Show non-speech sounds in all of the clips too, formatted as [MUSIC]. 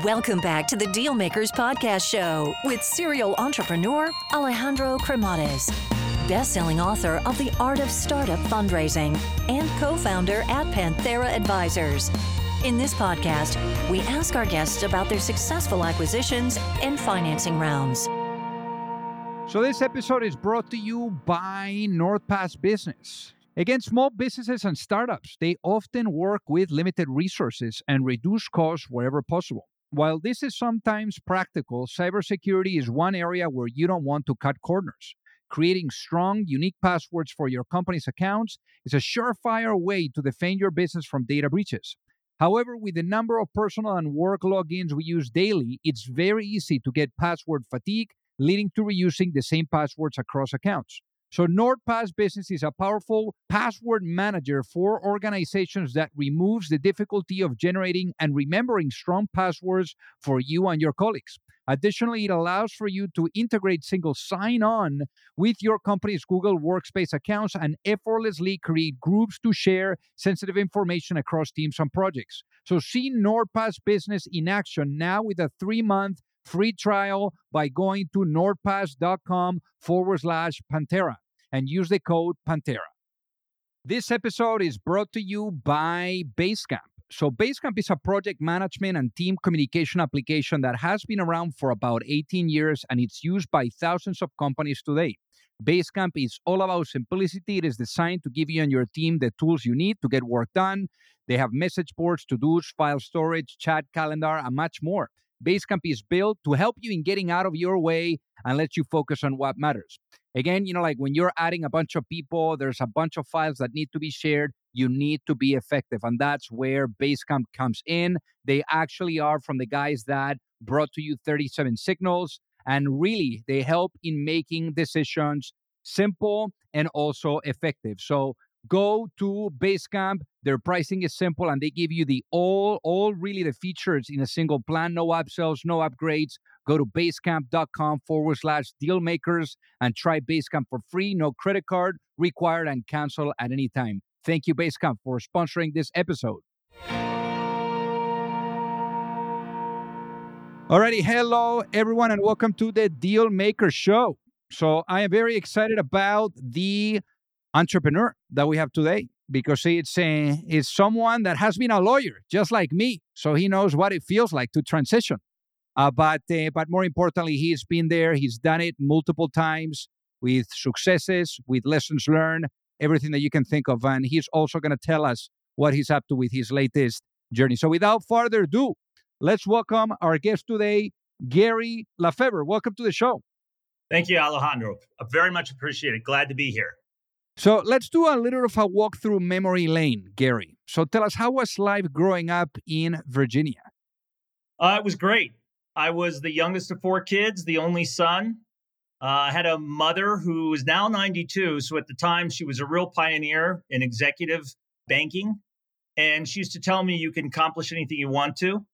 Welcome back to the Dealmakers Podcast Show with serial entrepreneur Alejandro Cremades, best-selling author of The Art of Startup Fundraising and co-founder at Panthera Advisors. In this podcast, we ask our guests about their successful acquisitions and financing rounds. So, this episode is brought to you by NordPass Business. Again, small businesses and startups, they often work with limited resources and reduce costs wherever possible. While this is sometimes practical, cybersecurity is one area where you don't want to cut corners. Creating strong, unique passwords for your company's accounts is a surefire way to defend your business from data breaches. However, with the number of personal and work logins we use daily, it's very easy to get password fatigue, leading to reusing the same passwords across accounts. So, NordPass Business is a powerful password manager for organizations that removes the difficulty of generating and remembering strong passwords for you and your colleagues. Additionally, it allows for you to integrate single sign on with your company's Google Workspace accounts and effortlessly create groups to share sensitive information across teams and projects. So, see NordPass Business in action now with a three month free trial by going to nordpass.com forward slash Panthera and use the code Panthera. This episode is brought to you by Basecamp. So, Basecamp is a project management and team communication application that has been around for about 18 years and it's used by thousands of companies today. Basecamp is all about simplicity. It is designed to give you and your team the tools you need to get work done. They have message boards, to dos, file storage, chat calendar, and much more. Basecamp is built to help you in getting out of your way and let you focus on what matters. Again, you know, like when you're adding a bunch of people, there's a bunch of files that need to be shared. You need to be effective. And that's where Basecamp comes in. They actually are from the guys that brought to you 37 signals. And really, they help in making decisions simple and also effective. So go to Basecamp. Their pricing is simple and they give you the all, all really the features in a single plan. No upsells, no upgrades. Go to basecamp.com forward slash dealmakers and try Basecamp for free. No credit card required and cancel at any time. Thank you, Basecamp, for sponsoring this episode. Alrighty, hello everyone, and welcome to the Deal Maker Show. So I am very excited about the entrepreneur that we have today because it's a, it's someone that has been a lawyer just like me, so he knows what it feels like to transition. Uh, but uh, but more importantly, he's been there. He's done it multiple times with successes, with lessons learned, everything that you can think of, and he's also going to tell us what he's up to with his latest journey. So without further ado, let's welcome our guest today, Gary LaFever. Welcome to the show. Thank you, Alejandro. I very much appreciate it. Glad to be here. So let's do a little of a walk through memory lane, Gary. So tell us, how was life growing up in Virginia? Uh, it was great. I was the youngest of four kids, the only son. Uh, I had a mother who is now 92. So at the time, she was a real pioneer in executive banking. And she used to tell me, you can accomplish anything you want to.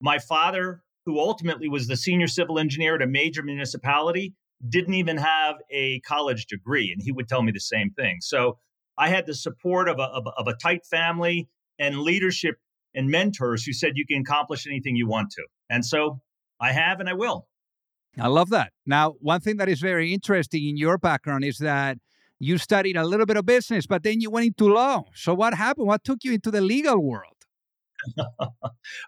My father, who ultimately was the senior civil engineer at a major municipality, didn't even have a college degree. And he would tell me the same thing. So I had the support of a, of of a tight family and leadership and mentors who said, you can accomplish anything you want to. And so I have and I will. I love that. Now, one thing that is very interesting in your background is that you studied a little bit of business, but then you went into law. So, what happened? What took you into the legal world? [LAUGHS]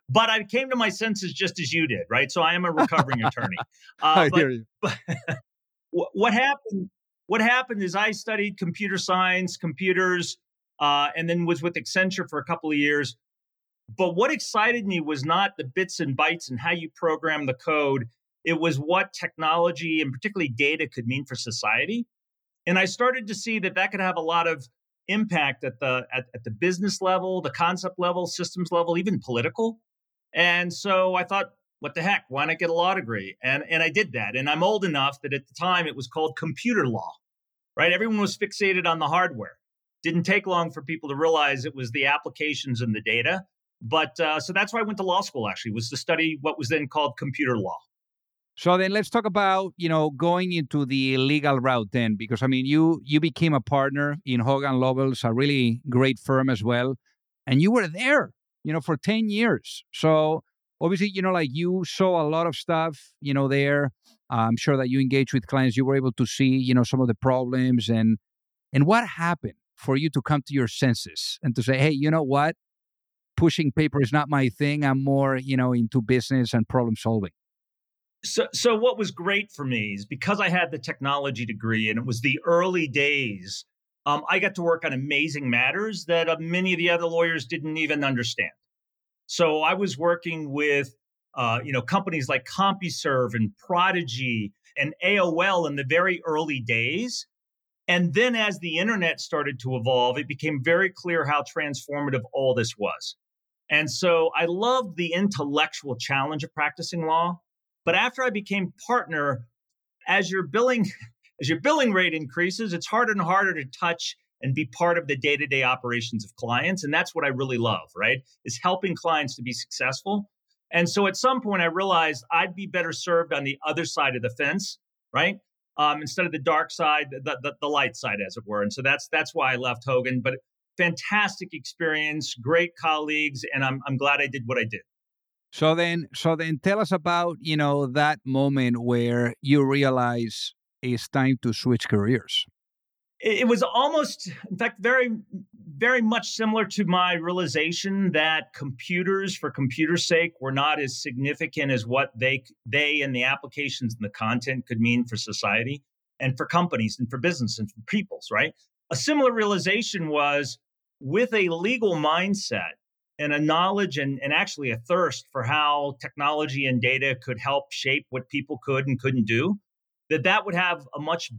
but I came to my senses just as you did, right? So I am a recovering attorney. [LAUGHS] Uh, I but, hear you. But [LAUGHS] what happened? What happened is I studied computer science, computers, uh, and then was with Accenture for a couple of years. But what excited me was not the bits and bytes and how you program the code. It was what technology and particularly data could mean for society. And I started to see that that could have a lot of impact at the at, at the business level, the concept level, systems level, even political. And so I thought, what the heck? Why not get a law degree? And and I did that. And I'm old enough that at the time it was called computer law. Right? Everyone was fixated on the hardware. Didn't take long for people to realize it was the applications and the data. But uh, so that's why I went to law school. Actually, was to study what was then called computer law. So then let's talk about you know going into the legal route then, because I mean you you became a partner in Hogan Lovells, a really great firm as well, and you were there you know for ten years. So obviously, you know, like you saw a lot of stuff, you know, there. I'm sure that you engaged with clients. You were able to see, you know, some of the problems and and what happened for you to come to your senses and to say, hey, you know what? Pushing paper is not my thing. I'm more, you know, into business and problem solving. So, so what was great for me is because I had the technology degree and it was the early days. Um, I got to work on amazing matters that uh, many of the other lawyers didn't even understand. So I was working with, uh, you know, companies like CompuServe and Prodigy and AOL in the very early days. And then as the internet started to evolve, it became very clear how transformative all this was. And so I loved the intellectual challenge of practicing law. But after I became partner, as your billing [LAUGHS] as your billing rate increases, it's harder and harder to touch and be part of the day-to-day operations of clients and that's what I really love, right? Is helping clients to be successful. And so at some point I realized I'd be better served on the other side of the fence, right? Um, instead of the dark side, the, the, the light side, as it were. And so that's that's why I left Hogan. But fantastic experience, great colleagues, and I'm I'm glad I did what I did. So then, so then, tell us about you know that moment where you realize it's time to switch careers. It, was almost, in fact, very, very much similar to my realization that computers, for computer's sake, were not as significant as what they they and the applications and the content could mean for society and for companies and for business and for peoples. Right. A similar realization was with a legal mindset and a knowledge and, and actually a thirst for how technology and data could help shape what people could and couldn't do that that would have a much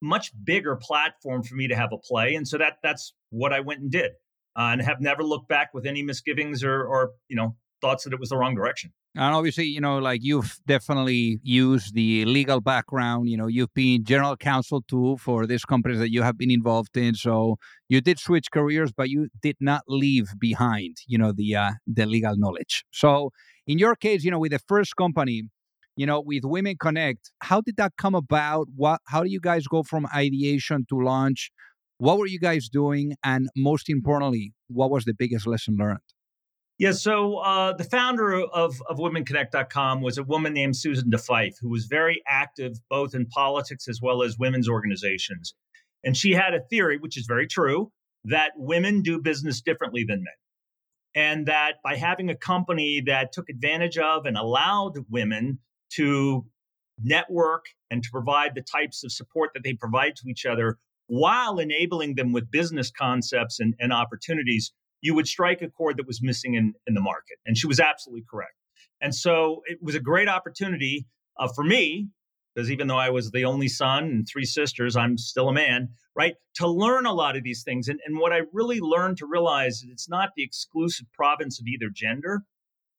much bigger platform for me to have a play. And so that that's what i went and did uh, and have never looked back with any misgivings or or you know thoughts that it was the wrong direction and obviously, you know, like you've definitely used the legal background. You know, you've been general counsel too for these companies that you have been involved in. So you did switch careers, but you did not leave behind, you know, the uh, the legal knowledge. So in your case, you know, with the first company, you know, with Women Connect, how did that come about? What? How do you guys go from ideation to launch? What were you guys doing? And most importantly, what was the biggest lesson learned? Yeah, so uh, the founder of, of WomenConnect.com was a woman named Susan DeFife, who was very active both in politics as well as women's organizations. And she had a theory, which is very true, that women do business differently than men. And that by having a company that took advantage of and allowed women to network and to provide the types of support that they provide to each other while enabling them with business concepts and, and opportunities you would strike a chord that was missing in, in the market. And she was absolutely correct. And so it was a great opportunity uh, for me, because even though I was the only son and three sisters, I'm still a man, right? To learn a lot of these things. And, and what I really learned to realize is it's not the exclusive province of either gender,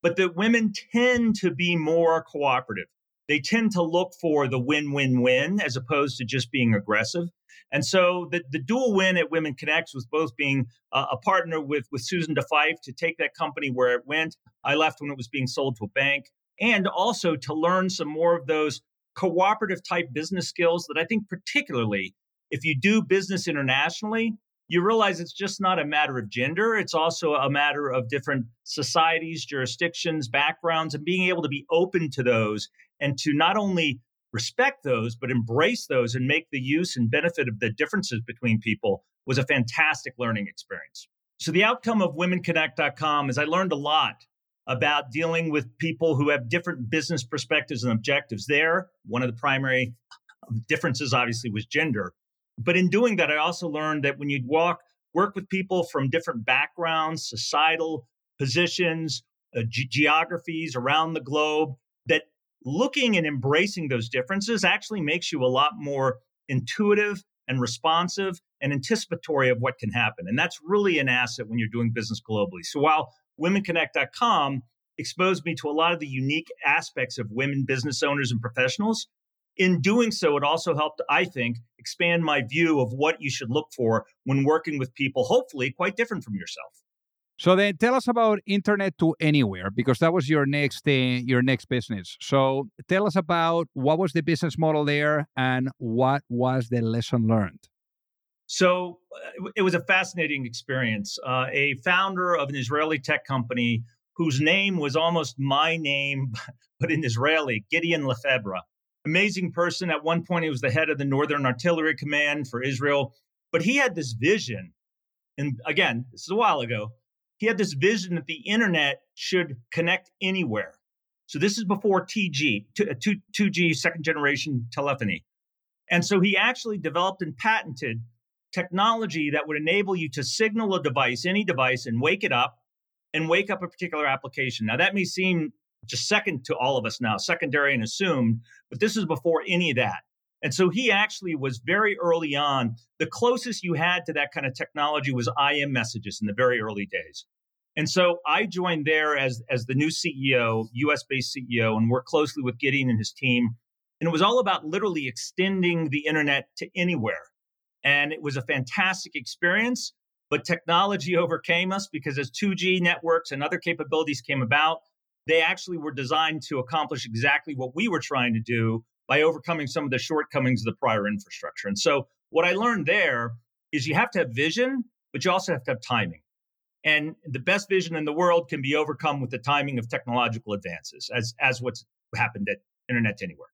but that women tend to be more cooperative. They tend to look for the win win win as opposed to just being aggressive. And so the, the dual win at Women Connects was both being a partner with, with Susan DeFife to take that company where it went. I left when it was being sold to a bank, and also to learn some more of those cooperative type business skills that I think, particularly if you do business internationally, you realize it's just not a matter of gender. It's also a matter of different societies, jurisdictions, backgrounds, and being able to be open to those and to not only respect those, but embrace those and make the use and benefit of the differences between people was a fantastic learning experience. So, the outcome of womenconnect.com is I learned a lot about dealing with people who have different business perspectives and objectives. There, one of the primary differences, obviously, was gender. But in doing that, I also learned that when you walk, work with people from different backgrounds, societal positions, uh, ge- geographies around the globe, looking and embracing those differences actually makes you a lot more intuitive and responsive and anticipatory of what can happen. And that's really an asset when you're doing business globally. So while womenconnect.com exposed me to a lot of the unique aspects of women business owners and professionals, in doing so, it also helped, I think, expand my view of what you should look for when working with people, hopefully quite different from yourself. So then, tell us about Internet to Anywhere because that was your next your next business. So tell us about what was the business model there and what was the lesson learned. So uh, it was a fascinating experience. Uh, a founder of an Israeli tech company whose name was almost my name, [LAUGHS] but in Israeli, Gideon Lefebvre. Amazing person. At one point, he was the head of the Northern Artillery Command for Israel. But he had this vision. And again, this is a while ago. He had this vision that the internet should connect anywhere. So this is before TG, uh, 2, 2G, second generation telephony. And so he actually developed and patented technology that would enable you to signal a device, any device, and wake it up and wake up a particular application. Now, that may seem just second to all of us now, secondary and assumed, but this is before any of that. And so he actually was very early on. The closest you had to that kind of technology was IM messages in the very early days. And so I joined there as, as the new CEO, US based CEO, and worked closely with Gideon and his team. And it was all about literally extending the internet to anywhere. And it was a fantastic experience. But technology overcame us because as 2G networks and other capabilities came about, they actually were designed to accomplish exactly what we were trying to do by overcoming some of the shortcomings of the prior infrastructure. And so, what I learned there is you have to have vision, but you also have to have timing. And the best vision in the world can be overcome with the timing of technological advances, as as what's happened at Internet Anywhere.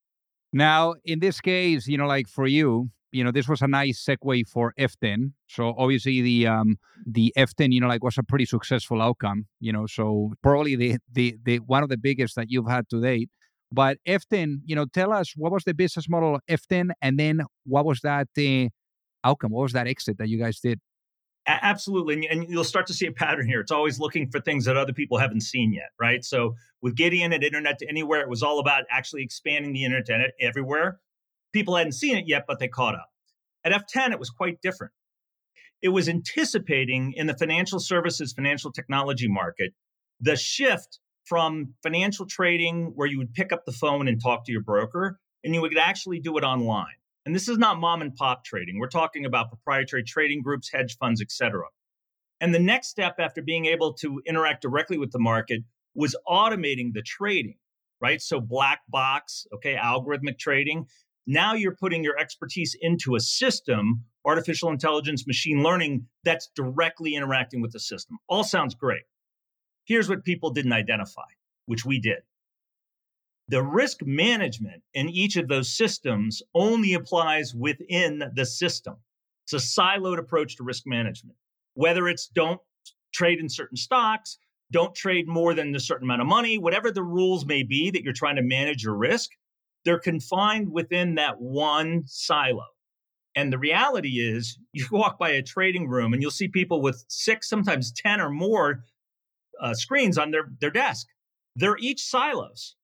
Now, in this case, you know, like for you, you know, this was a nice segue for FTEN. So obviously the um the FTEN, you know, like was a pretty successful outcome, you know, so probably the the the one of the biggest that you've had to date. But FTEN, you know, tell us what was the business model of FTEN and then what was that uh, outcome? What was that exit that you guys did? Absolutely. And you'll start to see a pattern here. It's always looking for things that other people haven't seen yet, right? So with Gideon at Internet to Anywhere, it was all about actually expanding the internet everywhere. People hadn't seen it yet, but they caught up. At FTEN, it was quite different. It was anticipating in the financial services, financial technology market, the shift from financial trading, where you would pick up the phone and talk to your broker, and you would actually do it online. And this is not mom and pop trading. We're talking about proprietary trading groups, hedge funds, etc. And the next step after being able to interact directly with the market was automating the trading, right? So black box, okay, algorithmic trading. Now you're putting your expertise into a system, artificial intelligence, machine learning, that's directly interacting with the system. All sounds great. Here's what people didn't identify, which we did. The risk management in each of those systems only applies within the system. It's a siloed approach to risk management. Whether it's don't trade in certain stocks, don't trade more than a certain amount of money, whatever the rules may be that you're trying to manage your risk, they're confined within that one silo. And the reality is, [LAUGHS] you walk by a trading room and you'll see people with six, sometimes 10 or more uh, screens on their, their desk. They're each silos.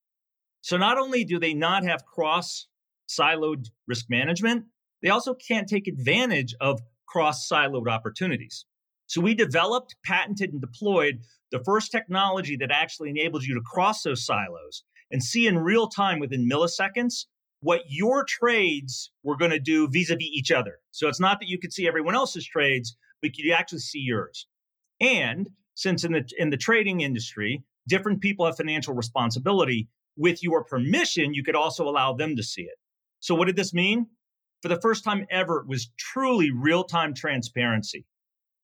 So not only do they not have cross siloed risk management, they also can't take advantage of cross siloed opportunities. So we developed, patented, and deployed the first technology that actually enables you to cross those silos and see in real time within milliseconds what your trades were going to do vis-a-vis each other. So it's not that you could see everyone else's trades, but you actually see yours. And since in the in the trading industry, different people have financial responsibility, with your permission, you could also allow them to see it. So, what did this mean? For the first time ever, it was truly real time transparency.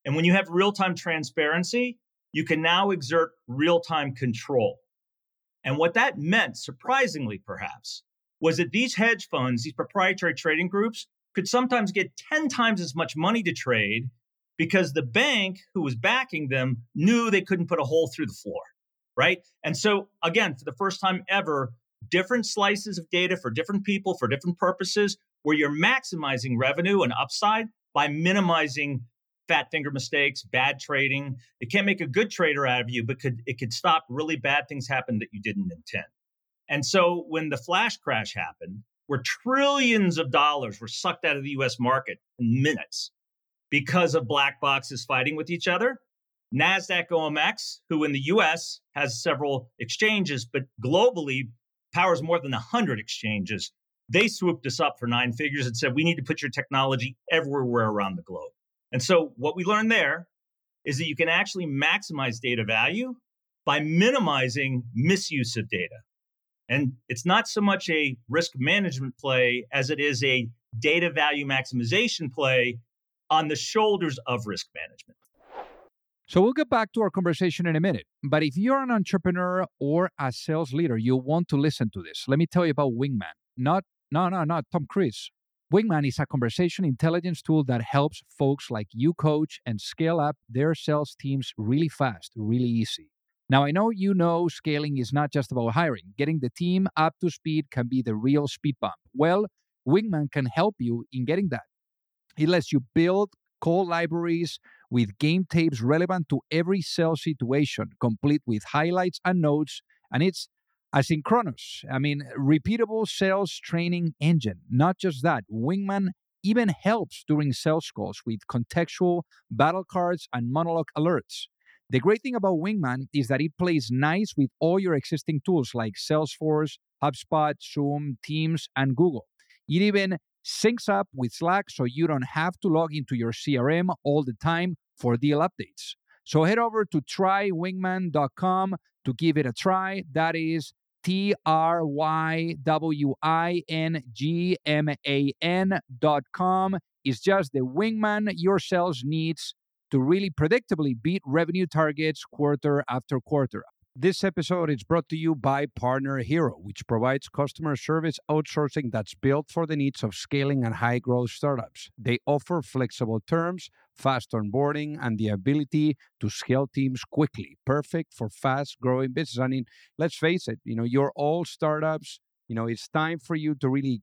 And when you have real time transparency, you can now exert real time control. And what that meant, surprisingly perhaps, was that these hedge funds, these proprietary trading groups, could sometimes get 10 times as much money to trade because the bank who was backing them knew they couldn't put a hole through the floor right? And so, again, for the first time ever, different slices of data for different people for different purposes, where you're maximizing revenue and upside by minimizing fat finger mistakes, bad trading. It can't make a good trader out of you, but could it could stop really bad things happen that you didn't intend. And so when the flash crash happened, where trillions of dollars were sucked out of the US market in minutes because of black boxes fighting with each other, NASDAQ OMX, who in the US has several exchanges, but globally powers more than 100 exchanges, they swooped us up for nine figures and said, we need to put your technology everywhere around the globe. And so what we learned there is that you can actually maximize data value by minimizing misuse of data. And it's not so much a risk management play as it is a data value maximization play on the shoulders of risk management. So we'll get back to our conversation in a minute. But if you're an entrepreneur or a sales leader, you'll want to listen to this. Let me tell you about Wingman. Not, no, no, not Tom Cruise. Wingman is a conversation intelligence tool that helps folks like you coach and scale up their sales teams really fast, really easy. Now, I know you know scaling is not just about hiring. Getting the team up to speed can be the real speed bump. Well, Wingman can help you in getting that. It lets you build call libraries with game tapes relevant to every sales situation, complete with highlights and notes, and it's asynchronous. I mean, repeatable sales training engine. Not just that, Wingman even helps during sales calls with contextual battle cards and monologue alerts. The great thing about Wingman is that it plays nice with all your existing tools like Salesforce, HubSpot, Zoom, Teams, and Google. It even syncs up with Slack so you don't have to log into your CRM all the time for deal updates. So head over to trywingman.com to give it a try. That is T R Y W I N G M A N dot com is just the wingman your sales needs to really predictably beat revenue targets quarter after quarter. This episode is brought to you by Partner Hero, which provides customer service outsourcing that's built for the needs of scaling and high growth startups. They offer flexible terms, fast onboarding, and the ability to scale teams quickly. Perfect for fast growing business. I mean, let's face it, you know, you're all startups. You know, it's time for you to really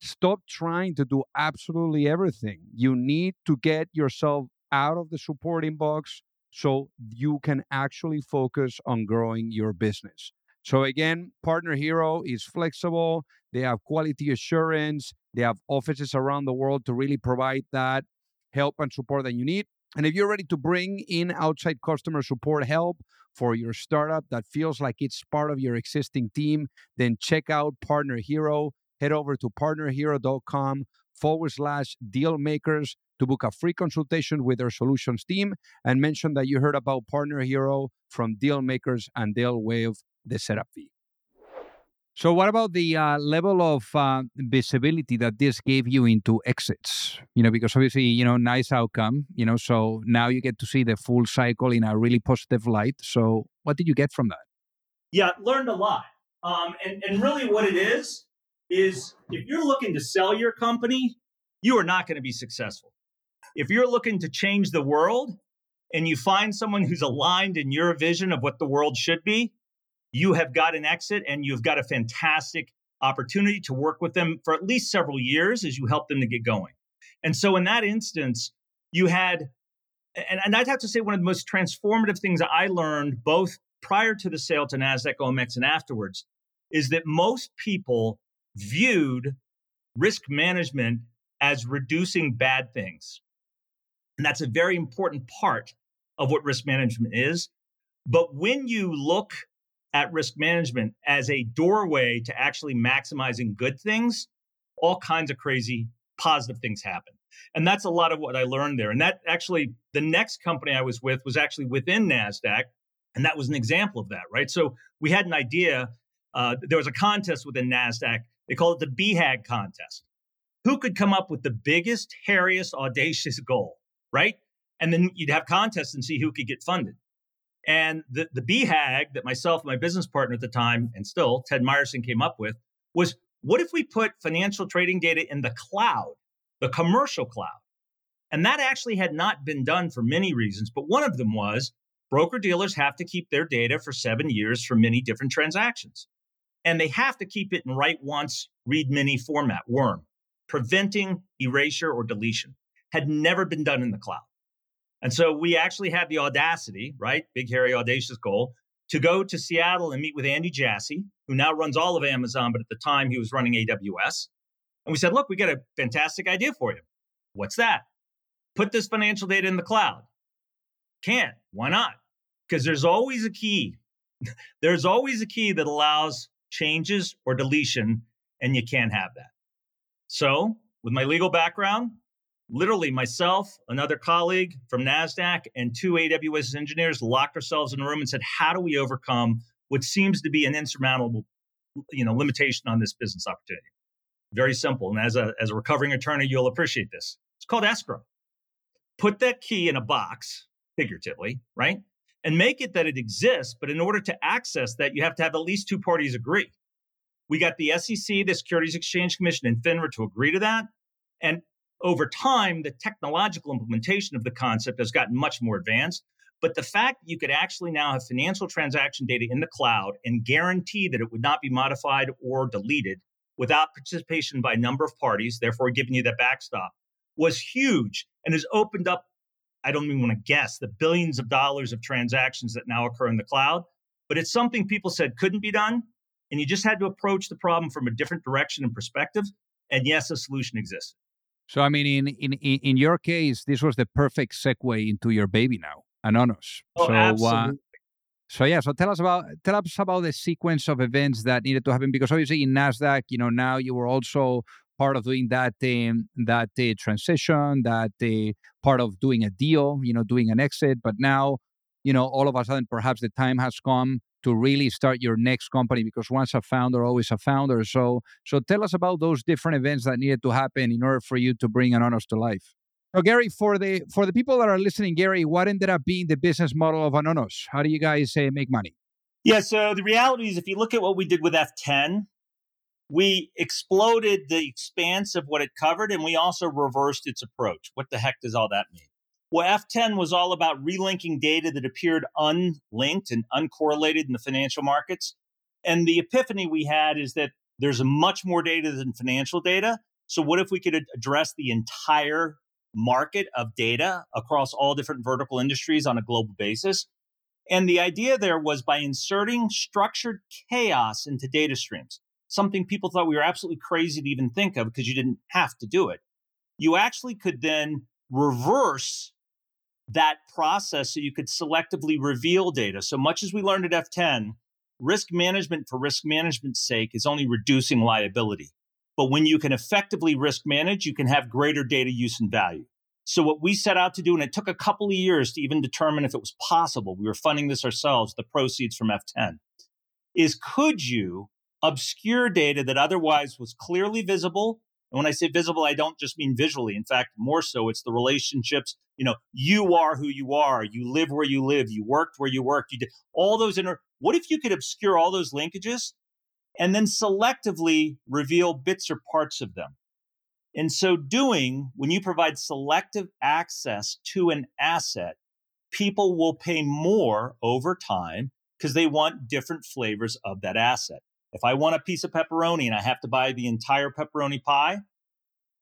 stop trying to do absolutely everything. You need to get yourself out of the support inbox so you can actually focus on growing your business. So again, Partner Hero is flexible. They have quality assurance. They have offices around the world to really provide that help and support that you need. And if you're ready to bring in outside customer support help for your startup that feels like it's part of your existing team, then check out Partner Hero. Head over to partnerhero.com forward slash deal makers to book a free consultation with their solutions team and mention that you heard about Partner Hero from Dealmakers and they'll waive the setup fee. So, what about the uh, level of uh, visibility that this gave you into exits? You know, because obviously, you know, nice outcome, you know, so now you get to see the full cycle in a really positive light. So, what did you get from that? Yeah, learned a lot. Um, and, and really, what it is, is if you're looking to sell your company, you are not going to be successful. If you're looking to change the world and you find someone who's aligned in your vision of what the world should be, you have got an exit and you've got a fantastic opportunity to work with them for at least several years as you help them to get going. And so in that instance, you had, and, and I'd have to say one of the most transformative things I learned both prior to the sale to NASDAQ OMX and afterwards is that most people viewed risk management as reducing bad things. And that's a very important part of what risk management is. But when you look at risk management as a doorway to actually maximizing good things, all kinds of crazy positive things happen. And that's a lot of what I learned there. And that actually, the next company I was with was actually within NASDAQ. And that was an example of that, right? So we had an idea. Uh, there was a contest within NASDAQ. They called it the BHAG contest. Who could come up with the biggest, hairiest, audacious goal? Right? And then you'd have contests and see who could get funded. And the, the BHAG that myself and my business partner at the time, and still Ted Myerson came up with, was what if we put financial trading data in the cloud, the commercial cloud? And that actually had not been done for many reasons, but one of them was broker dealers have to keep their data for seven years for many different transactions. And they have to keep it in write once, read many format, worm, preventing erasure or deletion had never been done in the cloud. And so we actually had the audacity, right? Big, hairy, audacious goal to go to Seattle and meet with Andy Jassy, who now runs all of Amazon, but at the time he was running AWS. And we said, look, we got a fantastic idea for you. What's that? Put this financial data in the cloud. Can't. Why not? Because there's always a key. [LAUGHS] there's always a key that allows changes or deletion, and you can't have that. So, with my legal background, literally myself, another colleague from NASDAQ, and two AWS engineers locked ourselves in a room and said, how do we overcome what seems to be an insurmountable you know, limitation on this business opportunity? Very simple. And as a, as a recovering attorney, you'll appreciate this. It's called escrow. Put that key in a box figuratively, right? And make it that it exists. But in order to access that, you have to have at least two parties agree. We got the SEC, the Securities Exchange Commission, and FINRA to agree to that. And over time, the technological implementation of the concept has gotten much more advanced. But the fact that you could actually now have financial transaction data in the cloud and guarantee that it would not be modified or deleted without participation by a number of parties, therefore giving you that backstop, was huge and has opened up, I don't even want to guess, the billions of dollars of transactions that now occur in the cloud. But it's something people said couldn't be done. And you just had to approach the problem from a different direction and perspective. And yes, a solution exists. So, I mean, in, in, in your case, this was the perfect segue into your baby now, Anonos. Oh, so, absolutely. Uh, so yeah, so tell us about tell us about the sequence of events that needed to happen because obviously in Nasdaq, you know, now you were also part of doing that um, that uh, transition, that uh, part of doing a deal, you know, doing an exit. But now, you know, all of a sudden, perhaps the time has come to really start your next company because once a founder, always a founder. So, so tell us about those different events that needed to happen in order for you to bring Anonos to life. So, Gary, for the for the people that are listening, Gary, what ended up being the business model of Anonos? How do you guys uh, make money? Yeah, so the reality is, if you look at what we did with FTEN, we exploded the expanse of what it covered, and we also reversed its approach. What the heck does all that mean? Well, FTEN was all about relinking data that appeared unlinked and uncorrelated in the financial markets. And the epiphany we had is that there's much more data than financial data. So, what if we could address the entire market of data across all different vertical industries on a global basis? And the idea there was by inserting structured chaos into data streams, something people thought we were absolutely crazy to even think of because you didn't have to do it. You actually could then reverse that process so you could selectively reveal data. So much as we learned at FTEN, risk management for risk management's sake is only reducing liability. But when you can effectively risk manage, you can have greater data use and value. So what we set out to do, and it took a couple of years to even determine if it was possible, we were funding this ourselves, the proceeds from FTEN, is could you obscure data that otherwise was clearly visible and when I say visible, I don't just mean visually. In fact, more so, it's the relationships. You know, you are who you are. You live where you live. You worked where you worked. You did all those inner. What if you could obscure all those linkages and then selectively reveal bits or parts of them? In so doing, when you provide selective access to an asset, people will pay more over time because they want different flavors of that asset. If I want a piece of pepperoni and I have to buy the entire pepperoni pie,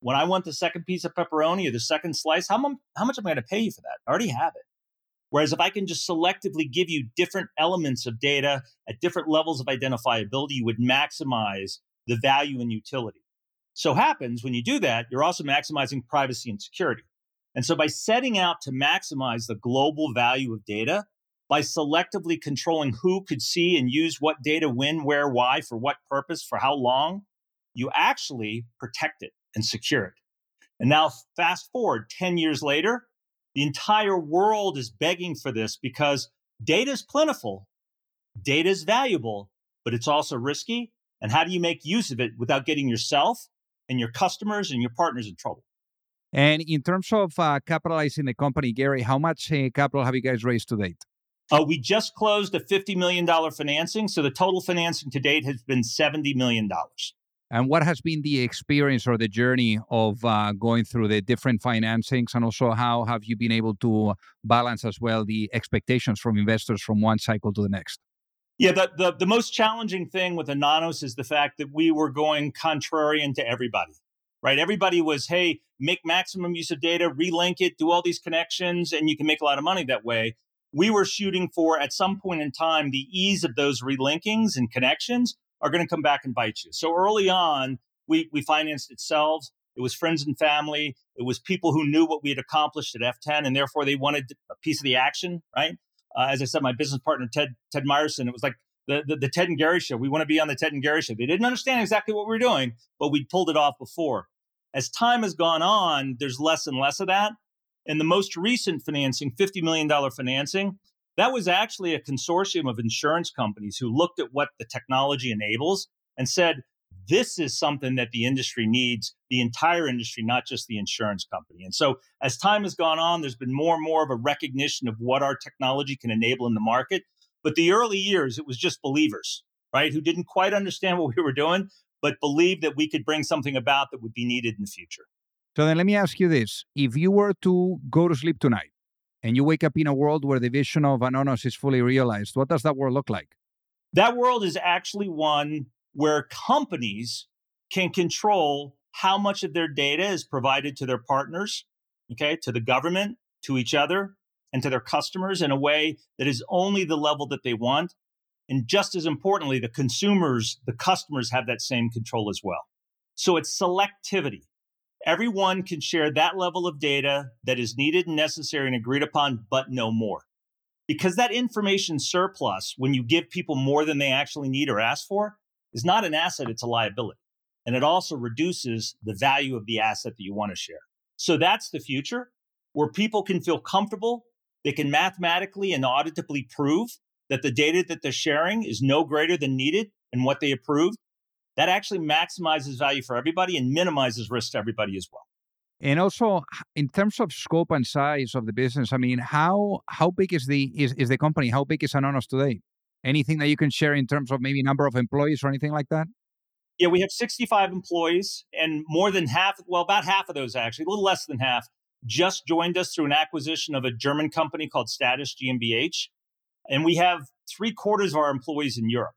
when I want the second piece of pepperoni or the second slice, how, m- how much am I going to pay you for that? I already have it. Whereas if I can just selectively give you different elements of data at different levels of identifiability, you would maximize the value and utility. So happens when you do that, you're also maximizing privacy and security. And so by setting out to maximize the global value of data, by selectively controlling who could see and use what data, when, where, why, for what purpose, for how long, you actually protect it and secure it. And now, fast forward 10 years later, the entire world is begging for this because data is plentiful, data is valuable, but it's also risky. And how do you make use of it without getting yourself and your customers and your partners in trouble? And in terms of uh, capitalizing the company, Gary, how much uh, capital have you guys raised to date? Uh, we just closed a $50 million financing. So the total financing to date has been $70 million. And what has been the experience or the journey of uh, going through the different financings? And also, how have you been able to balance as well the expectations from investors from one cycle to the next? Yeah, the, the, the most challenging thing with Anonos is the fact that we were going contrarian to everybody, right? Everybody was, hey, make maximum use of data, relink it, do all these connections, and you can make a lot of money that way we were shooting for at some point in time the ease of those relinkings and connections are going to come back and bite you. So early on, we we financed itself. It was friends and family. It was people who knew what we had accomplished at FTEN, and therefore they wanted a piece of the action. Right? Uh, as I said, my business partner Ted Ted Myerson. It was like the, the, the Ted and Gary show. We want to be on the Ted and Gary show. They didn't understand exactly what we were doing, but we pulled it off before. As time has gone on, there's less and less of that. And the most recent financing, $50 million financing, that was actually a consortium of insurance companies who looked at what the technology enables and said, this is something that the industry needs, the entire industry, not just the insurance company. And so as time has gone on, there's been more and more of a recognition of what our technology can enable in the market. But the early years, it was just believers, right, who didn't quite understand what we were doing, but believed that we could bring something about that would be needed in the future. So then let me ask you this. If you were to go to sleep tonight and you wake up in a world where the vision of Anonos is fully realized, what does that world look like? That world is actually one where companies can control how much of their data is provided to their partners, okay, to the government, to each other, and to their customers in a way that is only the level that they want. And just as importantly, the consumers, the customers have that same control as well. So it's selectivity. Everyone can share that level of data that is needed and necessary and agreed upon, but no more. Because that information surplus, when you give people more than they actually need or ask for, is not an asset, it's a liability. And it also reduces the value of the asset that you want to share. So that's the future where people can feel comfortable. They can mathematically and auditably prove that the data that they're sharing is no greater than needed and what they approved. That actually maximizes value for everybody and minimizes risk to everybody as well. And also, in terms of scope and size of the business, I mean, how how big is the is, is the company? How big is Anonos today? Anything that you can share in terms of maybe number of employees or anything like that? Yeah, we have 65 employees, and more than half, well, about half of those actually, a little less than half, just joined us through an acquisition of a German company called Statice GmbH. And we have three quarters of our employees in Europe.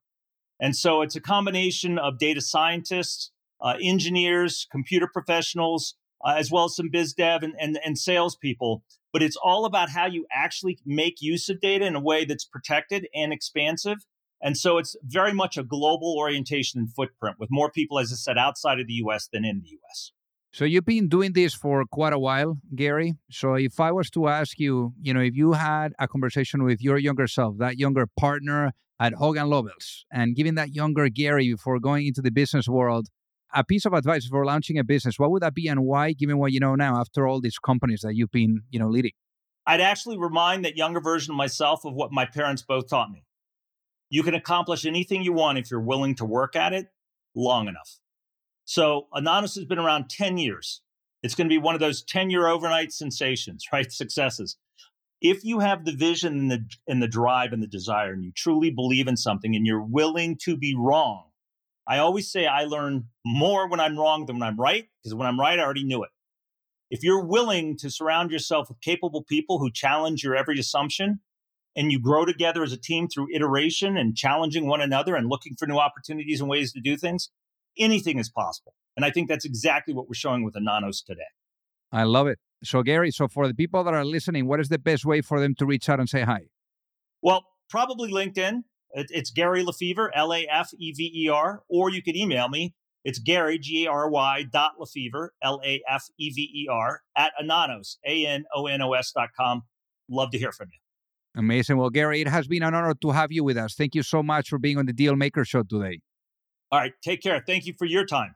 And so it's a combination of data scientists, uh, engineers, computer professionals, uh, as well as some biz dev and, and, and salespeople. But it's all about how you actually make use of data in a way that's protected and expansive. And so it's very much a global orientation and footprint with more people, as I said, outside of the US than in the US. So you've been doing this for quite a while, Gary. So if I was to ask you, you know, if you had a conversation with your younger self, that younger partner at Hogan Lovells, and giving that younger Gary before going into the business world a piece of advice for launching a business, what would that be and why, given what you know now after all these companies that you've been, you know, leading? I'd actually remind that younger version of myself of what my parents both taught me. You can accomplish anything you want if you're willing to work at it long enough. So Anonos has been around 10 years. It's going to be one of those 10 year overnight sensations, [LAUGHS] right? Successes. If you have the vision and the, and the drive and the desire, and you truly believe in something and you're willing to be wrong, I always say I learn more when I'm wrong than when I'm right, because when I'm right, I already knew it. If you're willing to surround yourself with capable people who challenge your every assumption and you grow together as a team through iteration and challenging one another and looking for new opportunities and ways to do things, anything is possible. And I think that's exactly what we're showing with Anonos today. I love it. So, Gary, so for the people that are listening, what is the best way for them to reach out and say hi? Well, probably LinkedIn. It's Gary LaFever, L A F E V E R, or you could email me. It's Gary, G A R Y dot LaFever, L A F E V E R, at Anonos, A N O N O S dot com. Love to hear from you. Amazing. Well, Gary, it has been an honor to have you with us. Thank you so much for being on the Deal Maker Show today. All right. Take care. Thank you for your time.